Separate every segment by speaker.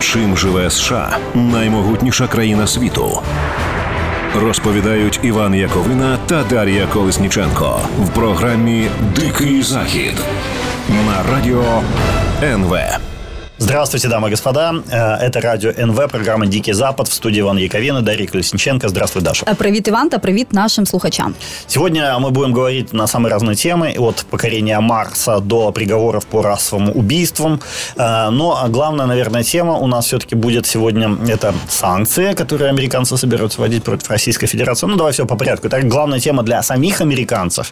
Speaker 1: Чим живе США наймогутніша країна світу? Розповідають Іван Яковина та Дар'я Колесніченко в програмі Дикий Захід на радіо НВ.
Speaker 2: Здравствуйте, дамы и господа. Э, это радио НВ, программа «Дикий Запад» в студии Ивана Яковина, Дарья Колесниченко. Здравствуй, Даша.
Speaker 3: Е, Привіт, Іван, та привіт нашим слухачам.
Speaker 2: Сегодня мы будем говорить на самые разные темы, от покорения Марса до приговоров по расовым убийствам. Э, Но главная, наверное, тема у нас все-таки будет сегодня это санкции, которые американцы собираются вводить против Российской Федерации. Ну, давай все по порядку. Так, главная тема для самих американцев.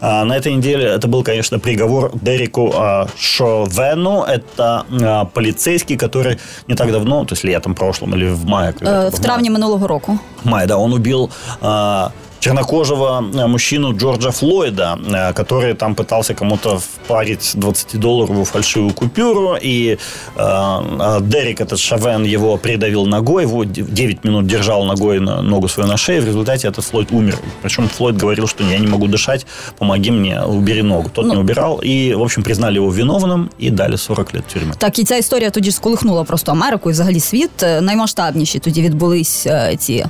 Speaker 2: Э, На этой неделе это был, конечно, приговор Дереку э, Шовену. Это э, полицейский, который не так давно, то есть летом прошлом или в мае. было,
Speaker 3: В
Speaker 2: в
Speaker 3: травні минулого року.
Speaker 2: мае, да, он убил а, чернокожего а, мужчину Джорджа Флойда, а, который там пытался кому-то впарить 20-долларовую фальшивую купюру, и а, а, Дерек, этот Шавен, его придавил ногой, его 9 минут держал ногой на ногу свою на шее, в результате этот Флойд умер. Причем Флойд говорил, что я не могу дышать, помоги мне, убери ногу. Тот
Speaker 3: Ну.
Speaker 2: не убирал, и, в общем, признали его виновным и дали 40 лет тюрьмы.
Speaker 3: Так, і ця історія тоді сколихнула просто Америку і взагалі світ. Е, Наймасштабніші тоді відбулись е, ці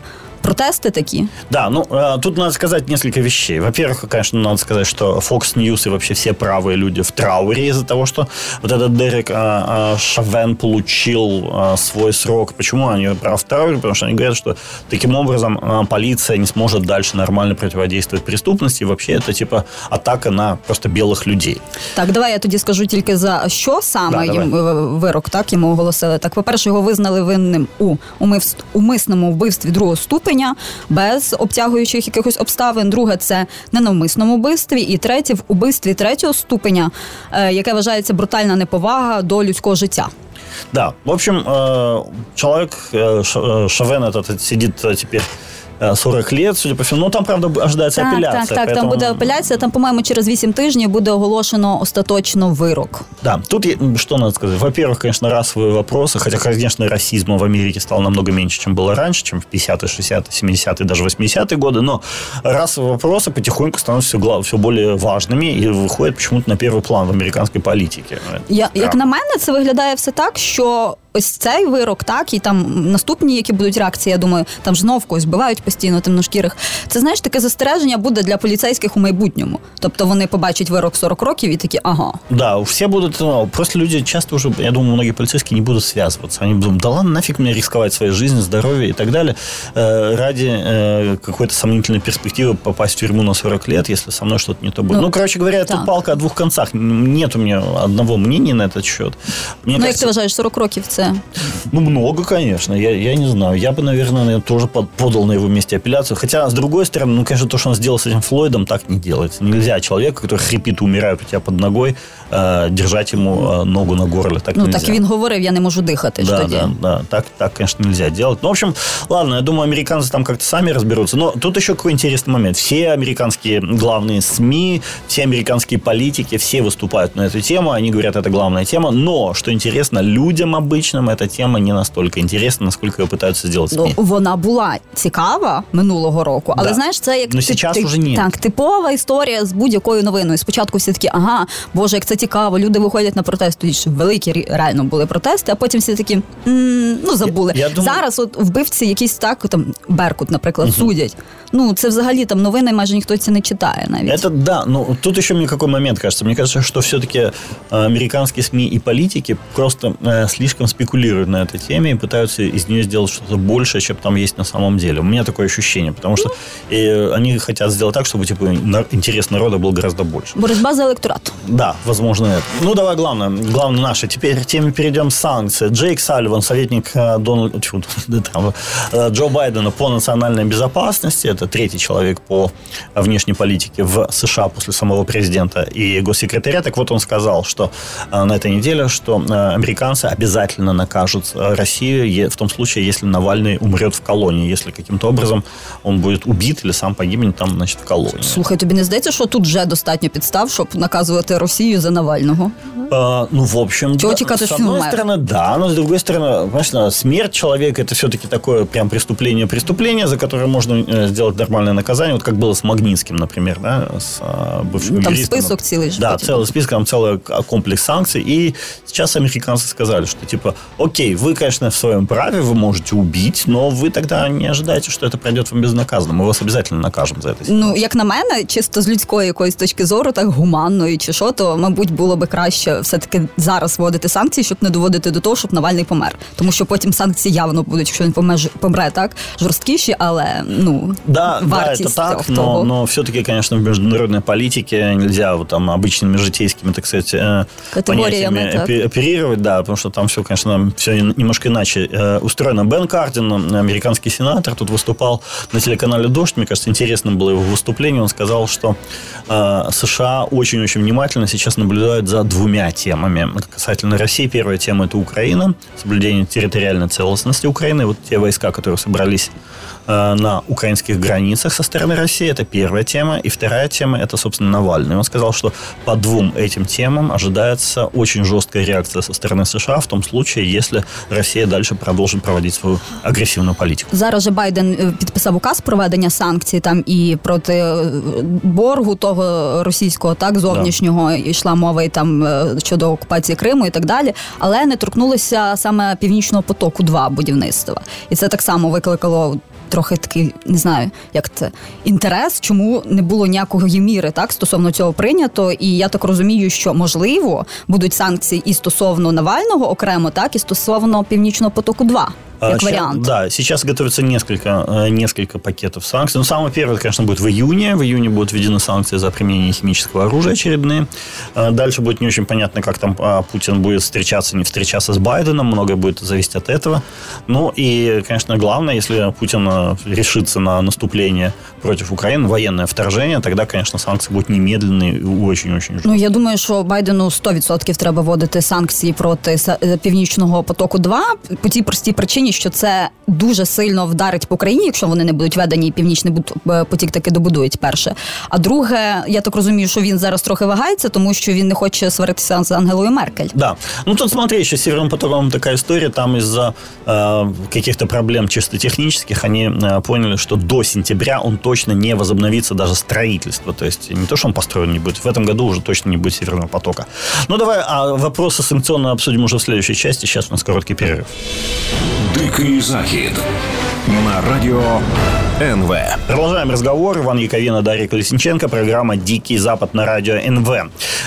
Speaker 3: протести такі.
Speaker 2: Да, ну э, тут надо сказать несколько вещей. Во-первых, конечно, надо сказать, что Fox News и вообще все правые люди в трауре из-за того, что вот этот Дерек э, э, Шавен получил э, свой срок. Почему они правы в трауре? Потому что они говорят, что таким образом э, полиция не сможет дальше нормально противодействовать преступности. И вообще это типа атака на просто белых людей.
Speaker 3: Так, давай я тоді скажу тільки за що саме
Speaker 2: Да,
Speaker 3: їм е, вирок так йому оголосили. Так, по-перше, його визнали винним у умивс- умисному вбивстві другого ступеня без обтягуючих якихось обставин. Друге, це ненавмисному вбивстві. І третє в убивстві третього ступеня, е, яке вважається брутальна неповага до людського життя.
Speaker 2: Да, в общем, э, человек, э, Ш- э, Шавен этот сидит э, теперь э, 40 лет, судя по всему. Ну, там, правда, ожидается
Speaker 3: Так,
Speaker 2: апелляция.
Speaker 3: так, так. Там
Speaker 2: поэтому-
Speaker 3: буде апеляція. Там, по-моєму, через 8 тижнів буде оголошено остаточно вирок.
Speaker 2: Да, тут е- что надо сказать. Во-первых, конечно, расовые вопросы, хотя, конечно, расизма в Америке стало намного меньше, чем было раньше, чем в 50-е, 60-е, 70-е, даже 80-е годы, но расовые вопросы потихоньку становятся все, все более важными и выходят почему-то на первый план в американской политике.
Speaker 3: Я,
Speaker 2: Да.
Speaker 3: Як на мене, це виглядає все так, що ось цей вирок, так, і там наступні, які будуть реакції, я думаю, там ж знов когось вбивають постійно темношкірих. Це знаєш, таке застереження буде для поліцейських у майбутньому. Тобто вони побачать вирок 40 років і такі, ага.
Speaker 2: Да, все будут, ну, просто люди часто уже, я думаю, многие полицейские не будут связываться. Они думают, да ладно, нафиг мне рисковать своей жизнью, здоровьем и так далее э, ради э, какой-то сомнительной перспективы попасть в тюрьму на 40 лет, если со мной что-то не то будет.
Speaker 3: Ну,
Speaker 2: Ну, короче говоря, это
Speaker 3: так.
Speaker 2: палка о двух концах. Нет у меня одного мнения на этот счет. Мне
Speaker 3: ну, як
Speaker 2: кажется,
Speaker 3: ти вважаєш, 40 років це
Speaker 2: ну, много, конечно. Я, я не знаю. Я бы, наверное, тоже под- подал на его месте апелляцию. Хотя, с другой стороны, ну, конечно, то, что он сделал с этим Флойдом, так не делается. Нельзя человека, который хрипит и умирает у тебя под ногой, держать ему э, ногу на горле. Так
Speaker 3: ну
Speaker 2: нельзя.
Speaker 3: так і він говорив, я не можу дихати. ж
Speaker 2: Да,
Speaker 3: тоді.
Speaker 2: да, да. Так, так, конечно, нельзя делать. Ну, в общем, ладно, я думаю, американцы там как-то сами разберутся. Но тут еще какой интересный момент. Все американские главные СМИ, все американские политики, все выступают на эту тему. Они говорят, это главная тема. Но, что интересно, людям обычным эта тема не настолько интересна, насколько ее пытаются сделать
Speaker 3: Ну,
Speaker 2: СМИ.
Speaker 3: вона була цікава минулого року, але
Speaker 2: Да.
Speaker 3: знаєш, це як
Speaker 2: Ну, сейчас уже ні.
Speaker 3: так, типова історія з будь-якою новиною. Спочатку всі такі, ага, боже, як це цікаво, люди виходять на протест. Тоді ж великі рі- реально були протести, а потім всі такі «М, ну забули.
Speaker 2: Я- я думаю-
Speaker 3: Зараз от вбивці якісь так, там Беркут, наприклад, судять. Ну це взагалі там новини майже ніхто це не читає навіть.
Speaker 2: Это да, но тут еще мне какой момент кажется. Мне кажется, что все-таки американские СМИ и политики просто э, слишком спекулируют на этой теме и пытаются из нее сделать что-то большее, чем там есть на самом деле. У меня такое ощущение, потому что э, они хотят сделать так, чтобы типа на- интерес народа был гораздо больше.
Speaker 3: Боротьба за електорат.
Speaker 2: Да, возможно, это. Ну, давай главное, главное наше. Теперь к теме перейдем санкции. Джейк Салливан, советник э, Дональда, тьфу, да там, э, Джо Байдена по национальной безопасности, это третий человек по внешней политике в США после самого президента и госсекретаря. Так вот, он сказал, что э, на этой неделе, что э, американцы обязательно накажут э, Россию е- в том случае, если Навальный умрет в колонии, если каким-то образом он будет убит или сам погибнет там, значит, в колонии.
Speaker 3: Слухай, тобі не здається, що тут вже достатньо підстав, щоб наказувати Росію за Навального?
Speaker 2: А, ну, в общем,
Speaker 3: Чего
Speaker 2: да,
Speaker 3: чекать,
Speaker 2: с
Speaker 3: что
Speaker 2: одной
Speaker 3: он умер?
Speaker 2: стороны, да, но с другой стороны, понимаешь, смерть человека это все-таки такое прям преступление, преступление, за которое можно э, сделать нормальное наказание, вот как было с Магнитским, например, да, с а, бывшим
Speaker 3: Ну, там
Speaker 2: юристом.
Speaker 3: список целый же
Speaker 2: Да,
Speaker 3: потім.
Speaker 2: целый список, там целый к- комплекс санкций. И сейчас американцы сказали, что типа, окей, вы, конечно, в своем праве, вы можете убить, но вы тогда не ожидаете, что это пройдет вам безнаказанно. Мы вас обязательно накажем за это.
Speaker 3: Ну, як на мене, чисто з людської якоїсь точки зору, так гуманної чи що, то мабуть було би краще все-таки зараз вводити санкції, щоб не доводити до того, щоб Навальний помер. Тому що потім санкції явно будуть, якщо він помеж- помре, так жорсткіші, але ну
Speaker 2: Да, да,
Speaker 3: вартість
Speaker 2: это так,
Speaker 3: цього- того.
Speaker 2: но, но все-таки, конечно, в международной политике нельзя вот там обычными житейскими, так сказать, э,
Speaker 3: Категориями,
Speaker 2: понятиями
Speaker 3: так.
Speaker 2: опе- оперировать, да, потому что там все, конечно, все немножко иначе э, устроено. Бен Кардин, американский сенатор, тут выступал на телеканале «Дождь», мне кажется, интересным было его выступление, он сказал, что э, США очень-очень внимательно сейчас наблюдают за двумя темами. Касательно России, первая тема – это Украина, соблюдение территориальной целостности Украины, вот те войска, которые собрались э, на украинских границах со стороны России. Это первая тема. И вторая тема – это, собственно, Навальный. Он сказал, что по двум этим темам ожидается очень жесткая реакция со стороны США в том случае, если Россия дальше продолжит проводить свою агрессивную политику.
Speaker 3: Зараз же Байден е, підписав указ проведення санкцій там і проти е, боргу того російського, так зовнішнього йшла мова І там е, щодо окупації Криму і так далі. Але не торкнулося саме північного потоку 2 будівництва, і це так само викликало. Трохи такий, не знаю, як це інтерес, чому не було ніякої міри так стосовно цього прийнято. І я так розумію, що можливо будуть санкції і стосовно Навального окремо, так і стосовно північного потоку 2
Speaker 2: А,
Speaker 3: як
Speaker 2: ща-
Speaker 3: варіант.
Speaker 2: Да, сейчас готовится несколько, э, несколько пакетов санкций. Ну, самый первый, конечно, будет в июне. В июне будут введены санкции за применение химического оружия очередные. Э, Дальше будет не очень понятно, как там а, Путин будет встречаться, не встречаться с Байденом. Многое будет зависеть от этого. Ну и, конечно, главное, если Путин э, решится на наступление против Украины, военное вторжение, тогда, конечно, санкции будут немедленные и очень-очень
Speaker 3: Ну
Speaker 2: жесткие.
Speaker 3: я думаю, що Байдену 100% треба вводити санкції проти Са- е, північного потоку 2 по тій простій причині, що це дуже сильно вдарить по країні, якщо вони не будуть введені, і північний бут- е, потік таки добудують перше. А друге, я так розумію, що він зараз трохи вагається, тому що він не хоче сваритися з Ангелою Меркель.
Speaker 2: Да. Ну, тут смотри, еще с Северным потоком такая история. Там из-за э, каких-то проблем чисто технических они э, поняли, что до сентября он точно не возобновится даже строительство. То есть не то, что он построен не будет. В этом году уже точно не будет Северного потока. Ну, давай а вопросы санкционно обсудим уже в следующей части. Сейчас у нас короткий перерыв.
Speaker 1: Дикий захід на радіо НВ.
Speaker 2: Продолжаем разговор. Иван Яковина, Дарья Колесниченко. Программа «Дикий Запад» на радио НВ.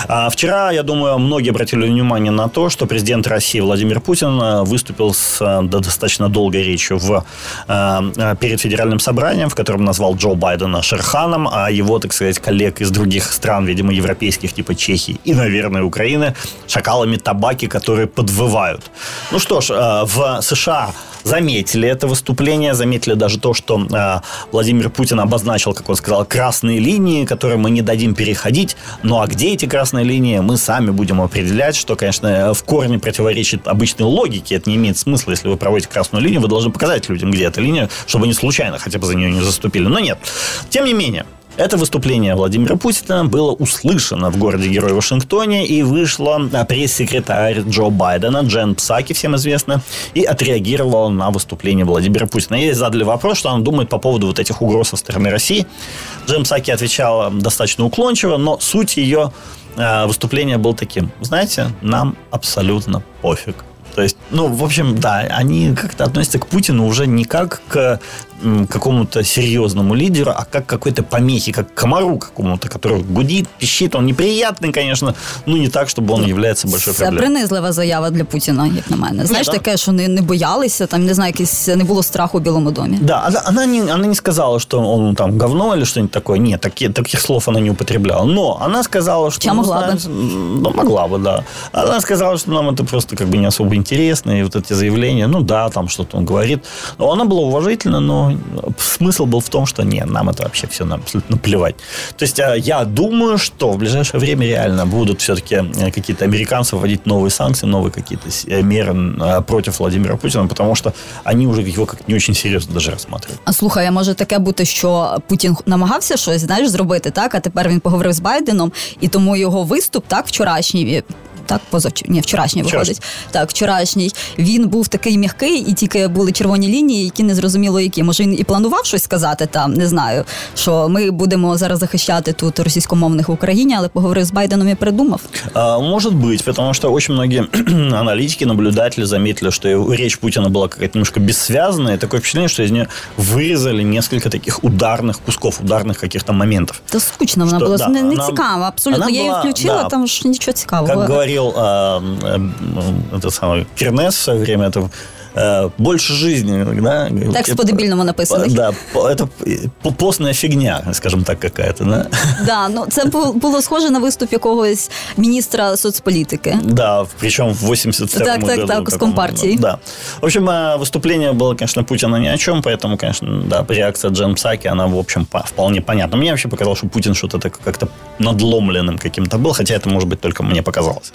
Speaker 2: А, вчера, я думаю, многие обратили внимание на то, что президент России Владимир Путин а, выступил с до- достаточно долгой речью в, а, перед федеральным собранием, в котором назвал Джо Байдена Шерханом, а его, так сказать, коллег из других стран, видимо, европейских, типа Чехии и, наверное, Украины, шакалами табаки, которые подвывают. Ну что ж, в США заметили это выступление, заметили даже то, что а, Владимир Путин обозначил, как он сказал, красные линии, которые мы не дадим переходить. Ну а где эти красные линии, мы сами будем определять, что, конечно, в корне противоречит обычной логике. Это не имеет смысла, если вы проводите красную линию, вы должны показать людям, где эта линия, чтобы они случайно хотя бы за нее не заступили. Но нет. Тем не менее, это выступление Владимира Путина было услышано в городе-герой Вашингтоне и вышла пресс-секретарь Джо Байдена Джен Псаки, всем известно, и отреагировала на выступление Владимира Путина. Ей задали вопрос, что она думает по поводу вот этих угроз со стороны России. Джен Псаки отвечала достаточно уклончиво, но суть ее э, выступления был таким. Знаете, нам абсолютно пофиг. То есть, ну, в общем, да, они как-то относятся к Путину уже не как к какому-то серьезному лидеру, а как к какой-то помехе, как к комару какому-то, который гудит, пищит. Он неприятный, конечно, но не так, чтобы он является большой
Speaker 3: Це
Speaker 2: проблемой.
Speaker 3: принизлива заява для Путіна, як на мене. Знаєш,
Speaker 2: да.
Speaker 3: таке, що не, не боялися, там не знаю, якесь не було страху в Білому домі.
Speaker 2: Да, она, она, не, она не сказала, что он там говно или что-нибудь такое. Нет, таки- таких слов она не употребляла. Но она сказала, что...
Speaker 3: Хотя могла бы.
Speaker 2: знаешь, м, Ну, могла бы, да. Она сказала, что нам это просто как бы не особо интересно. И вот эти заявления, ну да, там что-то он говорит. Но она была уважительна, но но смысл был в том, что нет, нам это вообще все абсолютно плевать. То есть а, я думаю, что в ближайшее время реально будут все-таки э, какие-то американцы вводить новые санкции, новые какие-то э, меры э, против Владимира Путина, потому что они уже его как не очень серьезно даже рассматривают.
Speaker 3: А слухай, а може таке бути, що Путін намагався щось знаєш зробити, так? А тепер він поговорив з Байденом, і тому його виступ, так, вчорашній, так позавчор... Ні, вчорашній виходить. Так, вчорашній. Він був такий м'який, і тільки були червоні лінії, які не зрозуміло які. Може, він і планував щось сказати там, не знаю, що ми будемо зараз захищати тут російськомовних в Україні, але поговорив з Байденом і придумав.
Speaker 2: А, может быть, потому что очень многие аналитики, наблюдатели заметили, что речь Путина была какая-то немножко бессвязная, и такое впечатление, что из нее вырезали несколько таких ударных кусков, ударных каких-то моментов.
Speaker 3: Та скучно вона
Speaker 2: Что,
Speaker 3: була
Speaker 2: да,
Speaker 3: не, не
Speaker 2: она-
Speaker 3: цікава. Абсолютно.
Speaker 2: она
Speaker 3: Я її
Speaker 2: була,
Speaker 3: включила,
Speaker 2: да.
Speaker 3: там ж нічого цікавого.
Speaker 2: Как говорил э, э, этот самый Кернес в свое время, это э, больше жизни, да?
Speaker 3: Текст
Speaker 2: Это-
Speaker 3: по-дебільному написаний.
Speaker 2: Да, по- это по- постная фигня, скажем так, какая-то, да?
Speaker 3: Да, ну це бу- було схоже на виступ якогось міністра соцполітики.
Speaker 2: Да, причем в 87
Speaker 3: Так,
Speaker 2: году.
Speaker 3: так, так, с
Speaker 2: каком-
Speaker 3: Компартией.
Speaker 2: Да. В общем, э, выступление было, конечно, Путина ни о чем, поэтому, конечно, да, реакция Джен Псаки, она, в общем, по- вполне понятна. Мне вообще показалось, что Путин что-то так как-то надломленным каким-то был, хотя это, может быть, только мне показалось.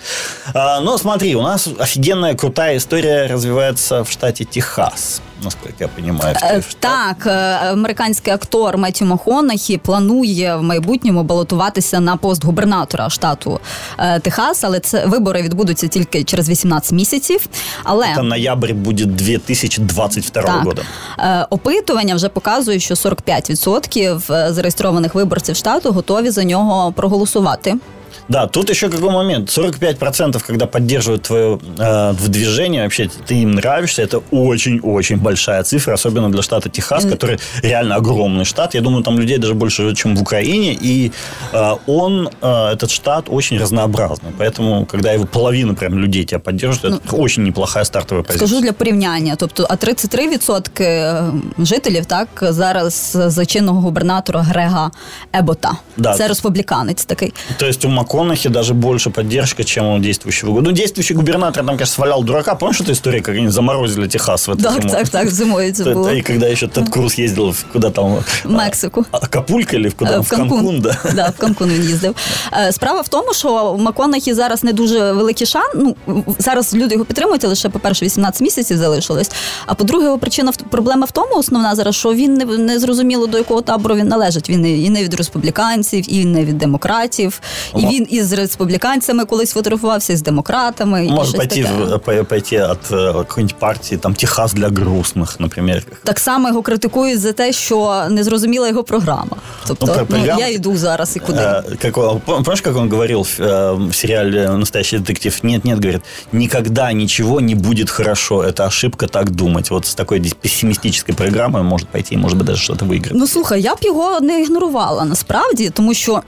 Speaker 2: А, Но смотри, у нас офигенная, крутая история развивается в штате Техас, насколько я понимаю.
Speaker 3: Е,
Speaker 2: Такой штат.
Speaker 3: Так, е, американський актор Меттю Маконахі планує в майбутньому балотуватися на пост губернатора штату е, Техас, але це вибори відбудуться тільки через 18 місяців. Але
Speaker 2: Это ноябрь будет 2022
Speaker 3: так,
Speaker 2: года.
Speaker 3: е, опитування вже показує, що 45% зареєстрованих виборців штату готові за нього проголосувати.
Speaker 2: Да, тут еще какой момент. 45% когда поддерживают твое э, движение, вообще ты им нравишься, это очень-очень большая цифра, особенно для штата Техас, который реально огромный штат. Я думаю, там людей даже больше живет, чем в Украине. И э, он, э, этот штат, очень разнообразный. Поэтому, когда его половина прям людей тебя поддерживает, это очень неплохая стартовая позиция.
Speaker 3: Скажу для порівняння. Тобто, а 33% жителів так зараз за чинного губернатора Грега Ебота.
Speaker 2: Да.
Speaker 3: Це республіканець такий.
Speaker 2: То есть у МакКонахи даже больше поддержка, чем у действующего. Ну, действующий губернатор там, конечно, свалял дурака. Помнишь эту историю, как они заморозили Техас в эту
Speaker 3: Так,
Speaker 2: зиму?
Speaker 3: так, так, зимою це
Speaker 2: Это-
Speaker 3: було.
Speaker 2: И когда еще Тед Круз ездил в куда там?
Speaker 3: В Мексику.
Speaker 2: А- Акапулько или в куда?
Speaker 3: Е,
Speaker 2: В Канкун, да.
Speaker 3: да, в Канкун він їздив. Е, Справа в тому, що у Маконахі зараз не дуже великий шан. Ну зараз люди його підтримують, але лише, по-перше, 18 місяців залишилось. А по-друге, його причина в- проблема в тому, основна зараз, що він не, не зрозуміло до якого табору він належить. Він і не від республіканців, і не від демократів. І
Speaker 2: Ага.
Speaker 3: він із республіканцями колись фотографувався, і з демократами. і
Speaker 2: Может
Speaker 3: щось
Speaker 2: пойти,
Speaker 3: таке.
Speaker 2: в- по- пойти от э, какой-нибудь партии, там, Техас для грустных, например.
Speaker 3: Так само його критикують за те, що не зрозуміла його програма. Тобто,
Speaker 2: Ну, про
Speaker 3: ну,
Speaker 2: програму-
Speaker 3: я йду зараз і куди.
Speaker 2: Э, как, он- пом- помнишь, как он говорил в, э, в сериале «Настоящий детектив»? Нет, нет, говорит, никогда ничего не будет хорошо. Это ошибка так думать. Вот с такой дис- пессимистической программой он может пойти, и, может быть, даже что-то выиграть.
Speaker 3: Ну слухай, я б його не ігнорувала насправді, тому що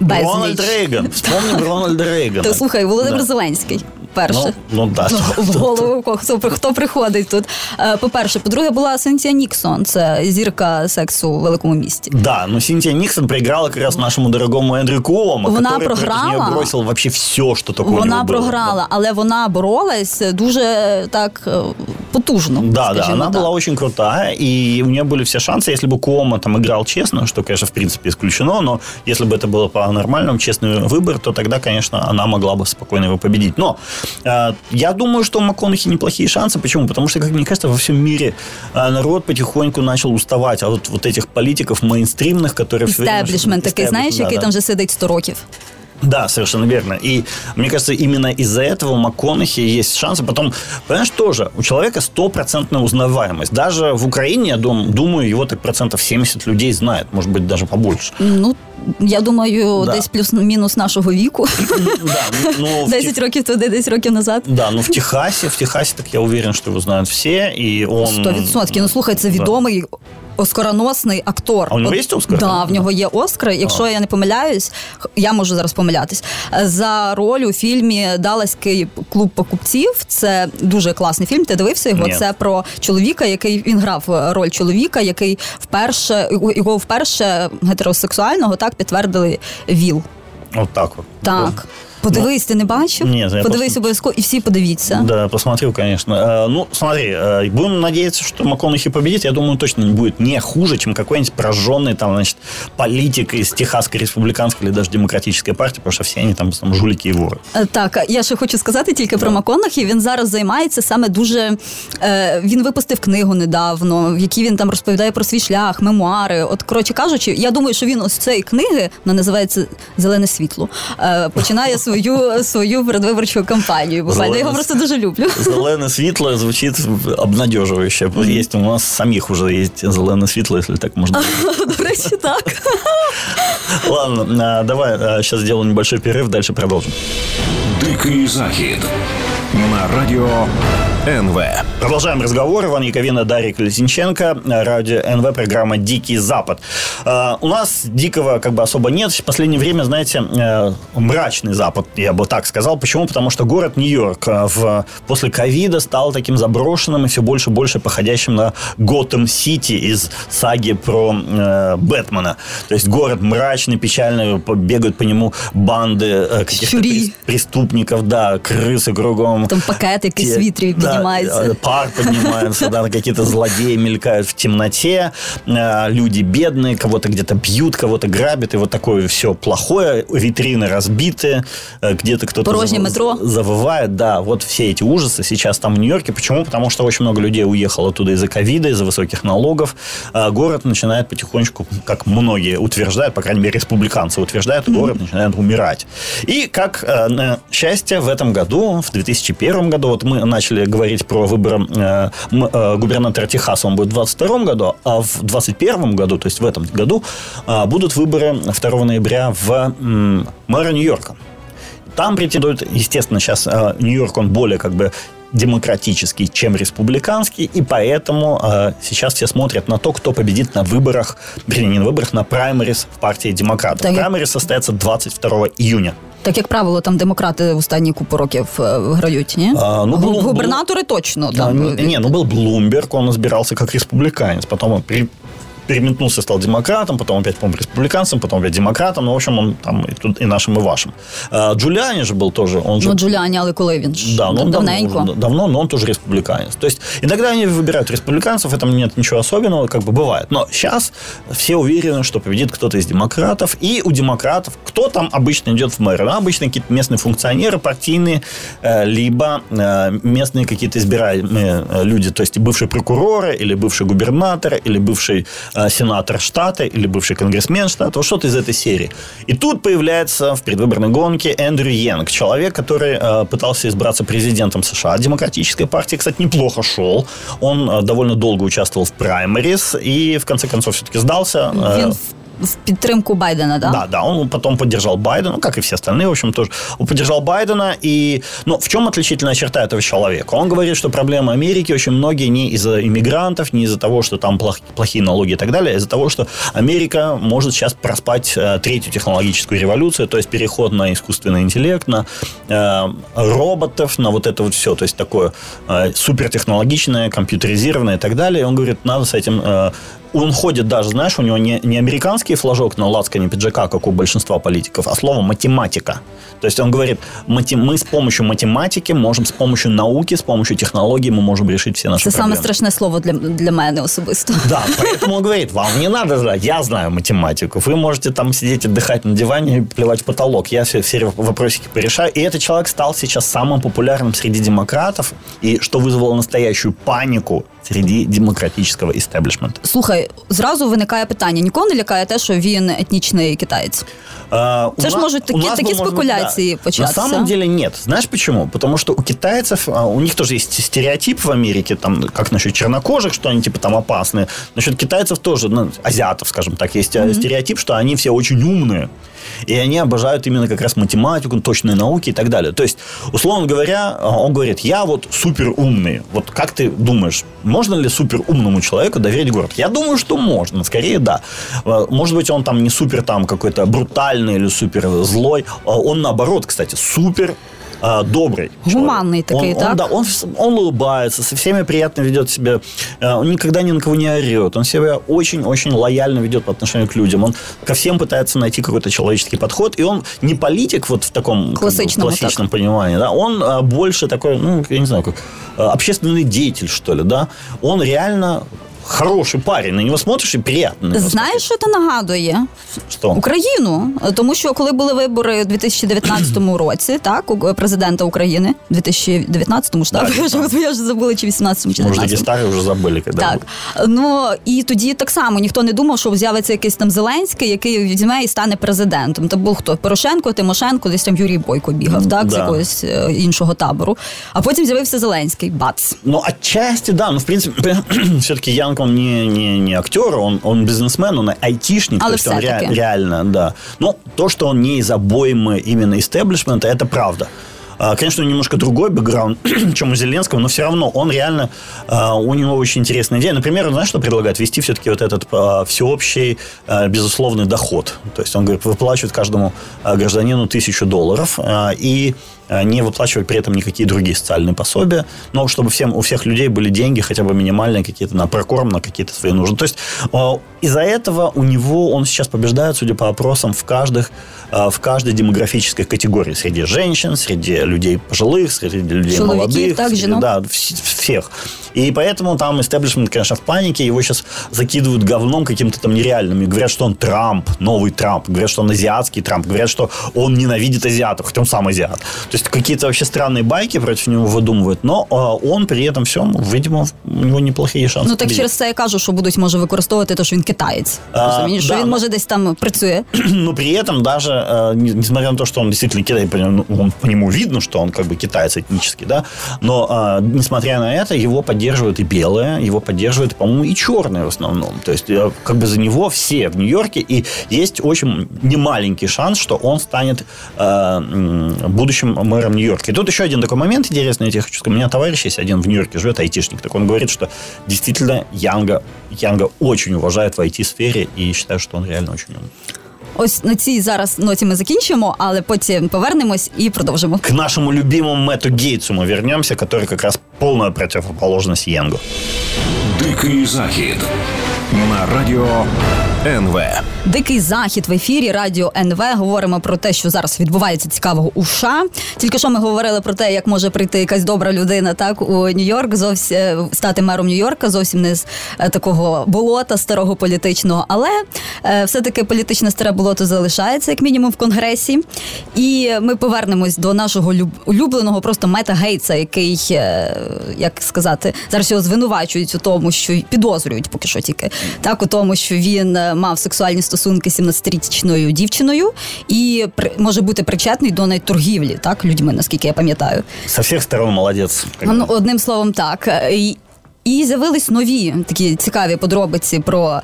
Speaker 2: Рональд
Speaker 3: безліч.
Speaker 2: Рейган. Вспомним Рональда Рейгана.
Speaker 3: Та слухай, Володимир
Speaker 2: Да.
Speaker 3: Зеленський. Перше.
Speaker 2: Ну, ну да.
Speaker 3: Ну, в голову ко- хто, хто приходить тут. Е, По-перше, по-друге, була Синтія Ніксон, це зірка сексу у великому місті.
Speaker 2: Да, но Синтия Никсон проиграла как раз нашему дорогому Эндрю Куомо,
Speaker 3: Вона
Speaker 2: который против
Speaker 3: програла.
Speaker 2: нее бросил вообще все, что такое у
Speaker 3: Вона
Speaker 2: него было.
Speaker 3: програла, але вона боролась дуже так е, потужно.
Speaker 2: Да, да,
Speaker 3: скажімо
Speaker 2: она
Speaker 3: так.
Speaker 2: была очень крутая, и у нее были все шансы. Если бы Куомо там играл честно, что, конечно, в принципе исключено, но если бы это было по-нормальному, честный выбор, то тогда, конечно, она могла бы спокойно его победить. Но э, я думаю, что у МакКонахи неплохие шансы. Почему? Потому что, как мне кажется, во всем мире э, народ потихоньку начал уставать от вот этих политиков мейнстримных, которые... всё время-
Speaker 3: Істеблішмент такий,
Speaker 2: Істеблішмент,
Speaker 3: знаєш,
Speaker 2: да,
Speaker 3: який
Speaker 2: да.
Speaker 3: там вже сидить 100 років.
Speaker 2: Да, совершенно верно. И мне кажется, именно из-за этого у МакКонахи есть шансы. Потом, понимаешь, тоже у человека стопроцентная узнаваемость. Даже в Украине, я дум- думаю, его так процентов 70 людей знает, может быть, даже побольше.
Speaker 3: Ну, я думаю,
Speaker 2: Да.
Speaker 3: десь плюс-мінус нашого віку.
Speaker 2: Да, ну, в
Speaker 3: 10
Speaker 2: Тех-
Speaker 3: років туди, 10 років назад.
Speaker 2: да, ну в Техасе, в Техасе, так я уверен, что его знают все, и он...
Speaker 3: Сто відсотків. Ну слухай, це
Speaker 2: Да.
Speaker 3: Оскароносний актор.
Speaker 2: А у нього
Speaker 3: От-
Speaker 2: є Оскар?
Speaker 3: Да, в нього є Оскар. Якщо я не помиляюсь, я можу зараз помилятись. За роль у фільмі Даласький клуб покупців. Це дуже класний фільм. Ти дивився його?
Speaker 2: Ні.
Speaker 3: Це про чоловіка, який він грав е, роль чоловіка, який вперше його вперше гетеросексуального так підтвердили ВІЛ.
Speaker 2: Вот так вот.
Speaker 3: Так. Подивись, ти не бачив?
Speaker 2: Ні, я
Speaker 3: Подивись
Speaker 2: просто-
Speaker 3: обов'язково і всі подивіться.
Speaker 2: Да, посмотрел, конечно. Э, Ну, смотри, э, будем надеяться, что МакКонахи победит. Я думаю, точно не будет не хуже, чем какой-нибудь прожженный там, значит, политик из Техасской республиканской или даже демократической партии, потому что все они там, там жулики и воры.
Speaker 3: Е, Так, я ще хочу сказати тільки про МакКонахі. Він зараз займається саме дуже. Е, він випустив книгу недавно, в якій він там розповідає про свій шлях, мемуари. От, коротше кажучи, я думаю, що він ось з цієї книги, вона називається Зелене світло, е, починає свою свою передвиборчу кампанію. Буквально я його
Speaker 2: Зелене-
Speaker 3: просто дуже люблю.
Speaker 2: Зеленое светлое звучит обнадеживающе. Есть у нас самих уже есть зеленое светлое, если так можно.
Speaker 3: До речі, так.
Speaker 2: Ладно, а, давай сейчас сделаем небольшой перерыв, дальше продолжим.
Speaker 1: Дикий захід на радіо НВ.
Speaker 2: Продолжаем разговор. Иван Яковина, Дарья Колесниченко, радио НВ, программа «Дикий Запад». Э, У нас дикого как бы особо нет. В последнее время, знаете, э, мрачный Запад, я бы так сказал. Почему? Потому что город Нью-Йорк э, в, после ковида стал таким заброшенным и все больше и больше походящим на Готэм-Сити из саги про э, Бэтмена. То есть город мрачный, печальный, бегают по нему банды э, каких-то преступников, да, крысы кругом.
Speaker 3: Там пакетики
Speaker 2: Те-
Speaker 3: з вітрі
Speaker 2: да,
Speaker 3: піднімаються.
Speaker 2: э, пар поднимается, да, какие-то злодеи мелькают в темноте, э, люди бедные, кого-то где-то бьют, кого-то грабят, и вот такое все плохое, витрины разбиты, э, где-то кто-то
Speaker 3: Порожнее
Speaker 2: зав-
Speaker 3: метро.
Speaker 2: завывает, да, вот все эти ужасы сейчас там в Нью-Йорке. Почему? Потому что очень много людей уехало оттуда из-за ковида, из-за высоких налогов. А Город начинает потихонечку, как многие утверждают, по крайней мере, республиканцы утверждают, город начинает умирать. И как счастье в этом году, в 2001 году, вот мы начали говорить про выборы э, э, губернатора Техаса, он будет в 2022 году, а в 2021 году, то есть в этом году, а, будут выборы 2 ноября в мэра Нью-Йорка. Там претендует, естественно, сейчас э, Нью-Йорк, он более как бы демократический, чем республиканский, и поэтому э, сейчас все смотрят на то, кто победит на выборах, вернее, не на выборах, на праймерис в партии демократов.
Speaker 3: Я-
Speaker 2: Праймерис состоится 22 июня.
Speaker 3: Так як правило, там демократи в останні купу років е, грають, ні?
Speaker 2: А, ну,
Speaker 3: Гу-
Speaker 2: було-
Speaker 3: Губернатори точно
Speaker 2: Да,
Speaker 3: там.
Speaker 2: не, не, ну был Блумберг, он избирался как республиканец, потом он при- переметнулся, стал демократом, потом опять, по-моему, республиканцем, потом опять демократом, ну, в общем, он там и, тут, и нашим, и вашим. А, Джулиани же был тоже, он же
Speaker 3: Ну, Джуліані, але коли він ж
Speaker 2: Да, но он давно,
Speaker 3: давненько.
Speaker 2: уже- давно, но он тоже республиканец. То есть иногда они выбирают республиканцев, в этом нет ничего особенного, как бы бывает. Но сейчас все уверены, что победит кто-то из демократов. И у демократов, кто там обычно идет в мэры? Ну, обычно какие-то местные функционеры партийные, э, либо э, местные какие-то избираемые э, люди, то есть бывшие прокуроры, или бывший губернатор, или бывший э, сенатор штата, или бывший конгрессмен штата, вот что-то из этой серии. И тут появляется в предвыборной гонке Эндрю Йенг, человек, который э, пытался избраться президентом США, демократической партии, кстати, неплохо шел. Он э, довольно долго участвовал в праймерис и в конце концов все-таки сдался. Э,
Speaker 3: Він в, підтримку Байдена, да?
Speaker 2: да, да, он потом поддержал Байдена, ну, как и все остальные, в общем, тоже. Он поддержал Байдена, и, ну, в чем отличительная черта этого человека? Он говорит, что проблемы Америки очень многие не из-за иммигрантов, не из-за того, что там плох- плохие налоги и так далее, а из-за того, что Америка может сейчас проспать э, третью технологическую революцию, то есть переход на искусственный интеллект, на э, роботов, на вот это вот все, то есть такое э, супертехнологичное, компьютеризированное и так далее. И он говорит, надо с этим э, он ходит даже, знаешь, у него не, не американский флажок на лацкане пиджака, как у большинства политиков, а слово математика. То есть он говорит, мы с помощью математики можем, с помощью науки, с помощью технологий мы можем решить все наши
Speaker 3: Це саме
Speaker 2: проблемы.
Speaker 3: страшне слово для, для мене особисто.
Speaker 2: Да, поэтому он говорит, вам не надо знать, я знаю математику. Вы можете там сидеть, отдыхать на диване и плевать в потолок. Я все, все вопросики порешаю. И этот человек стал сейчас самым популярным среди демократов, и что вызвало настоящую панику среди демократического истеблишмента.
Speaker 3: Слухай, зразу виникає питання: нікого не лякає те, що він етнічний китаєць.
Speaker 2: А, у
Speaker 3: Це ж
Speaker 2: нас-
Speaker 3: можуть такі-
Speaker 2: у нас
Speaker 3: такі
Speaker 2: бы, может быть,
Speaker 3: спекуляции
Speaker 2: да.
Speaker 3: початься.
Speaker 2: На самом деле нет. Знаешь почему? Потому что у китайцев, а, у них тоже есть стереотип в Америке, там, как насчет чернокожих, что они типа там опасные. Насчет китайцев тоже, ну, азиатов, скажем так, есть а, стереотип, что они все очень умные. И они обожают именно как раз математику, точные науки и так далее. То есть, условно говоря, он говорит, я вот супер умный. Вот как ты думаешь, можно ли супер умному человеку доверить город? Я думаю, что можно. Скорее, да. Может быть, он там не супер там какой-то брутальный или супер злой. Он наоборот, кстати, супер э, добрый.
Speaker 3: Гуманный такой,
Speaker 2: он,
Speaker 3: так?
Speaker 2: Он, да, он, он улыбается, со всеми приятно ведет себя. Э, он никогда ни на кого не орет. Он себя очень-очень лояльно ведет по отношению к людям. Он ко всем пытается найти какой-то человеческий подход. И он не политик вот в таком
Speaker 3: классичном,
Speaker 2: как бы, классичном понимании. Да? Он а, больше такой, ну, я не знаю, как а, общественный деятель, что ли. Да? Он реально хороший парень, на нього смотриш і приємно.
Speaker 3: Знаєш, що це нагадує?
Speaker 2: Що?
Speaker 3: Україну. Тому що коли були вибори у 2019 році, так, у президента України, 2019-му ж, так? Я, ж, я ж забула, чи 18-му, чи 19-му.
Speaker 2: Може, такі старі вже забули, коли
Speaker 3: Так.
Speaker 2: були.
Speaker 3: Ну, і тоді так само ніхто не думав, що з'явиться якийсь там Зеленський, який візьме і стане президентом. Це був хто? Порошенко, Тимошенко, десь там Юрій Бойко бігав, так, з якогось е, іншого табору. А потім з'явився Зеленський. Бац.
Speaker 2: Ну, отчасти, да. Ну, в принципе, все-таки Янг, он не, не, не актер, он, он бизнесмен, он айтишник.
Speaker 3: Але
Speaker 2: то есть он ре- реально, да. Но то, что он не из обоймы именно истеблишмента, это правда. А, Конечно, немножко другой бэкграунд, чем у Зеленского, но все равно он реально, а, у него очень интересная идея. Например, знаешь, что предлагает? Ввести все-таки вот этот а, всеобщий безусловный доход. То есть он говорит, выплачивает каждому гражданину тысячу долларов и не выплачивать при этом никакие другие социальные пособия, но чтобы всем, у всех людей были деньги хотя бы минимальные какие-то на прокорм, на какие-то свои нужды. То есть а, из-за этого у него он сейчас побеждает, судя по опросам, в, каждых, а, в каждой демографической категории. Среди женщин, среди людей пожилых, среди людей
Speaker 3: Человеки,
Speaker 2: молодых.
Speaker 3: так,
Speaker 2: среди-
Speaker 3: женок.
Speaker 2: да, вс- всех. И поэтому там истеблишмент, конечно, в панике. Его сейчас закидывают говном каким-то там нереальным. И говорят, что он Трамп, новый Трамп. Говорят, что он азиатский Трамп. Говорят, что он ненавидит азиатов, хотя он сам азиат. То есть какие-то вообще странные байки против него выдумывают. Но а, он при этом всем, видимо, у него неплохие шансы.
Speaker 3: Ну так
Speaker 2: победить.
Speaker 3: через це я кажу, що будуть може використовувати те, що він китаєць.
Speaker 2: А,
Speaker 3: Розумієш, що
Speaker 2: да,
Speaker 3: він
Speaker 2: ну-
Speaker 3: може десь там працює.
Speaker 2: Но при этом даже, э, не- несмотря на то, что он действительно китаец, по нему- ну, он- по нему видно, что он как бы китаец этнический, да, но э, несмотря на это, его поддерживают и белые, его поддерживают, по-моему, и черные в основном. То есть э, как бы за него все в Нью-Йорке, и есть очень немаленький шанс, что он станет э, м, будущим мэром Нью-Йорка. И тут еще один такой момент интересный, я тебе хочу сказать. У меня товарищ есть один в Нью-Йорке, живет айтишник. Так он говорит, что действительно Янга, Янга очень уважает в IT-сфере и считает, что он реально очень умный.
Speaker 3: Ось на цій зараз ноті ми закінчимо, але потім повернемось і продовжимо.
Speaker 2: К нашему любимому Мэтту Гейтсу мы вернемся, который как раз полная противоположность Янгу.
Speaker 1: Дикий захід на радіо НВ.
Speaker 3: Дикий захід в ефірі Радіо НВ. Говоримо про те, що зараз відбувається цікавого у США. Тільки що ми говорили про те, як може прийти якась добра людина, так у Нью-Йорк, зовсім е, стати мером Нью-Йорка, зовсім не з е, такого болота старого політичного. Але е, все-таки політичне старе болото залишається, як мінімум, в конгресі. І ми повернемось до нашого люб- улюбленого просто Мета Гейтса, який, як сказати, зараз його звинувачують у тому, що підозрюють поки що тільки так, у тому, що він мав сексуальні стосунки з 17-річною дівчиною і при- може бути причетний до найторгівлі так, людьми, наскільки я пам'ятаю.
Speaker 2: Со всіх сторон молодець.
Speaker 3: Ну, одним словом, так. І, і з'явились нові такі цікаві подробиці про.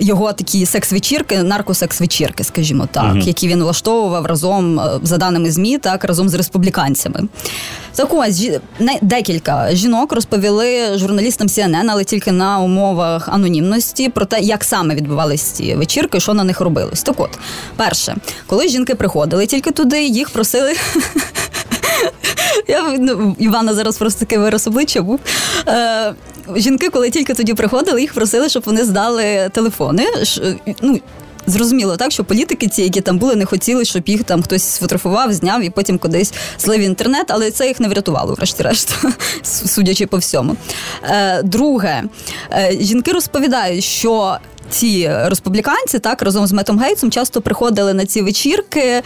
Speaker 3: Його такі секс-вечірки, наркосекс-вечірки, скажімо так, які він влаштовував разом, е, за даними ЗМІ, так разом з республіканцями. Так ось жі- не- декілька жінок розповіли журналістам CNN, але тільки на умовах анонімності про те, як саме відбувалися ці вечірки, що на них робилось. Так от, перше, коли жінки приходили тільки туди, їх просили я ну, Івана зараз просто такий вираз обличчя був. Е, жінки, коли тільки тоді приходили, їх просили, щоб вони здали телефони. Ш- Ну, Зрозуміло, так що політики, ці, які там були, не хотіли, щоб їх там хтось сфотографував, зняв і потім кудись злив в інтернет, але це їх не врятувало, врешті-решт, судячи по всьому. Е, друге, е, жінки розповідають, що ці республіканці так разом з Метом Гейтсом часто приходили на ці вечірки е,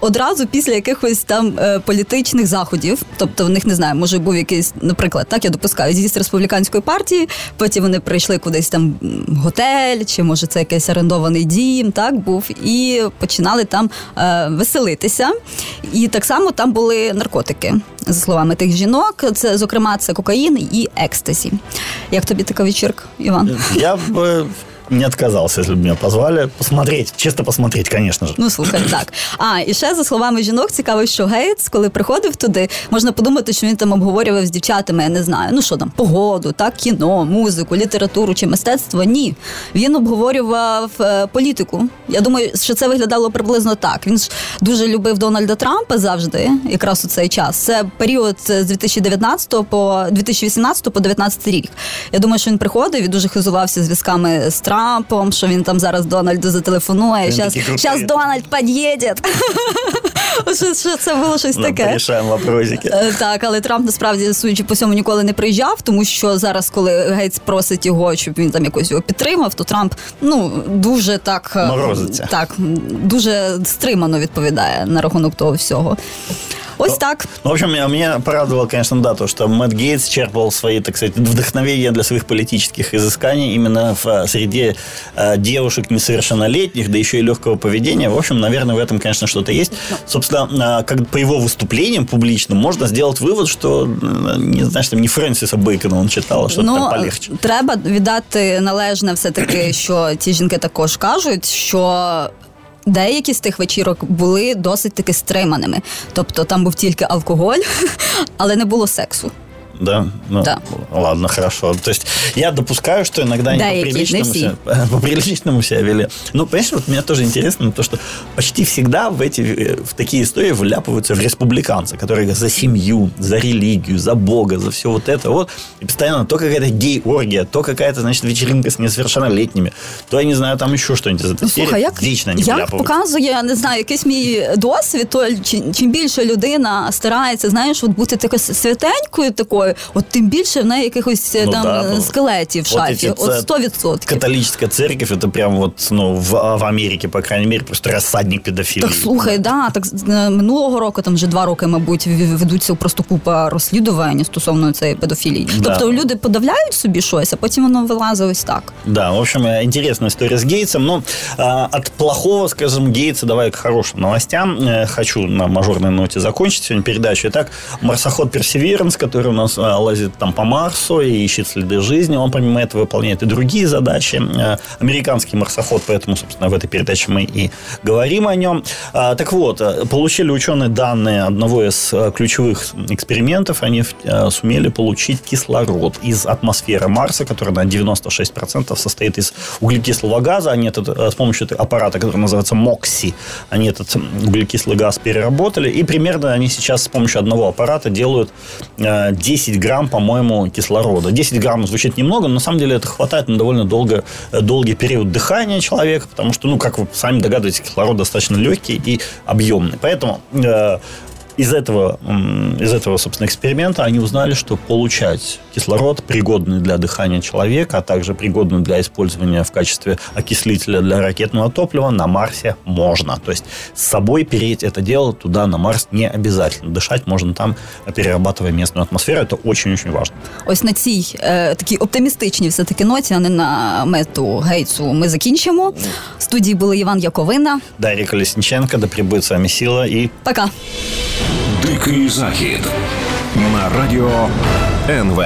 Speaker 3: одразу після якихось там е, політичних заходів. Тобто, в них не знаю, може був якийсь, наприклад, так я допускаю з'їзд республіканської партії. Потім вони прийшли кудись там готель, чи може це якийсь орендований дім, так був, і починали там е, веселитися. І так само там були наркотики, за словами тих жінок. Це, зокрема, це кокаїн і екстазі. Як тобі така вечірка, Іван?
Speaker 2: Я бы не отказался, если бы меня позвали. Посмотреть, чисто посмотреть, конечно же.
Speaker 3: Ну слухай, так. А і ще за словами жінок, цікаво, що Гейтс, коли приходив туди, можна подумати, що він там обговорював з дівчатами, я не знаю, ну що там, погоду, так, кіно, музику, літературу чи мистецтво. Ні. Він обговорював е, політику. Я думаю, що це виглядало приблизно так. Він ж дуже любив Дональда Трампа завжди, якраз у цей час. Це період з 2019 по 2018 по 2019 рік. Я думаю, що він приходив і дуже хизувався зв'язками з Трампом, що він там зараз Дональду зателефонує. Щас, щас Дональд під'їде. що, що це було щось таке.
Speaker 2: Вопросики.
Speaker 3: Е, Так, але Трамп насправді, судячи по всьому, ніколи не приїжджав, тому що зараз, коли Гейтс просить його, щоб він там якось його підтримав, то Трамп ну дуже так е,
Speaker 2: Морозиться.
Speaker 3: так дуже стримано відповідає на рахунок того всього. Ось так.
Speaker 2: Ну, в общем, меня, меня порадовало, конечно, да, то, что Мэтт Гейтс черпал свои, так сказать, вдохновения для своих политических изысканий именно в э, среде э, девушек несовершеннолетних, да еще и легкого поведения. В общем, наверное, в этом, конечно, что-то есть. Собственно, э, как по его выступлениям публичным можно сделать вывод, что, э, не знаешь, там не Фрэнсиса Бейкона он читал, а что-то
Speaker 3: ну,
Speaker 2: там полегче.
Speaker 3: Треба віддати належне все-таки, що ці жінки також кажуть, що. Деякі з тих вечірок були досить таки стриманими. Тобто там був тільки алкоголь, але не було сексу.
Speaker 2: Да? Ну,
Speaker 3: Да.
Speaker 2: Ладно, хорошо. То есть я допускаю, что иногда они
Speaker 3: Да,
Speaker 2: по
Speaker 3: и какие,
Speaker 2: приличному,
Speaker 3: не все.
Speaker 2: себя, по приличному себя вели. Ну, понимаешь, вот мне тоже интересно то, что почти всегда в эти э, в такие истории вляпываются в республиканцы, которые за семью, за религию, за Бога, за все вот это вот. И постоянно то какая-то гей-оргия, то какая-то, значит, вечеринка с несовершеннолетними, то, я не знаю, там еще что-нибудь из этой
Speaker 3: Ну,
Speaker 2: серии.
Speaker 3: слухай, як,
Speaker 2: Вечно они
Speaker 3: як
Speaker 2: вляпываются.
Speaker 3: показує, не знаю, якийсь мій досвід, то чим, чим більше людина старається, знаєш, от бути такою святенькою такою, от тим більше в неї якихось
Speaker 2: Ну
Speaker 3: там
Speaker 2: да, ну,
Speaker 3: скелетів в
Speaker 2: от
Speaker 3: шафі.
Speaker 2: эти
Speaker 3: От
Speaker 2: це-
Speaker 3: 100%.
Speaker 2: Католическая церковь это прям вот ну, в, в Америке, по крайней мере, просто рассадник педофилии.
Speaker 3: Так слухай, да, так з- е, минулого року, там вже два роки, мабуть, в- ведуться просто купа розслідувань стосовно цієї педофілії.
Speaker 2: Да.
Speaker 3: Тобто люди подавляють собі щось, а потім воно вилазить ось так.
Speaker 2: Да, в общем, э, интересная история с Гейтсом. Но а, от плохого, скажем, Гейтса давай к хорошим новостям. Э, хочу на мажорной ноте закончить сегодня передачу. Итак, марсоход Персеверанс, который у нас а, лазит там по Марсу и ищет следы жизни, он помимо этого выполняет и другие задачи. Э, американский марсоход, поэтому, собственно, в этой передаче мы и говорим о нем. А, так вот, э, получили ученые данные одного из э, ключевых экспериментов. Они э, сумели получить кислород из атмосферы Марса, которая на 96% состоит из углекислого газа. Они этот, э, с помощью аппарата, который называется МОКСИ, они этот углекислый газ переработали. И примерно они сейчас с помощью одного аппарата делают э, 10 грамм, по-моему, кислорода. 10 грамм звучит немного, но на самом деле это хватает на довольно долго, э, долгий период дыхания человека, потому что, ну, как вы сами догадываетесь, кислород достаточно легкий и объемный. Поэтому э, из этого, м, из этого, собственно, эксперимента они узнали, что получать кислород, пригодный для дыхания человека, а также пригодный для использования в качестве окислителя для ракетного топлива на Марсе можно. То есть с собой переть это дело туда, на Марс, не обязательно. Дышать можно там, перерабатывая местную атмосферу. Это очень-очень важно.
Speaker 3: Ось на цій е, такій оптимістичній все-таки ноті, а не на мету Гейтсу, ми закінчимо. В студії були Іван Яковина.
Speaker 2: Дарья Колесниченко, да пребудет с вами сила и
Speaker 3: Пока.
Speaker 1: Дикий захід на радіо НВ.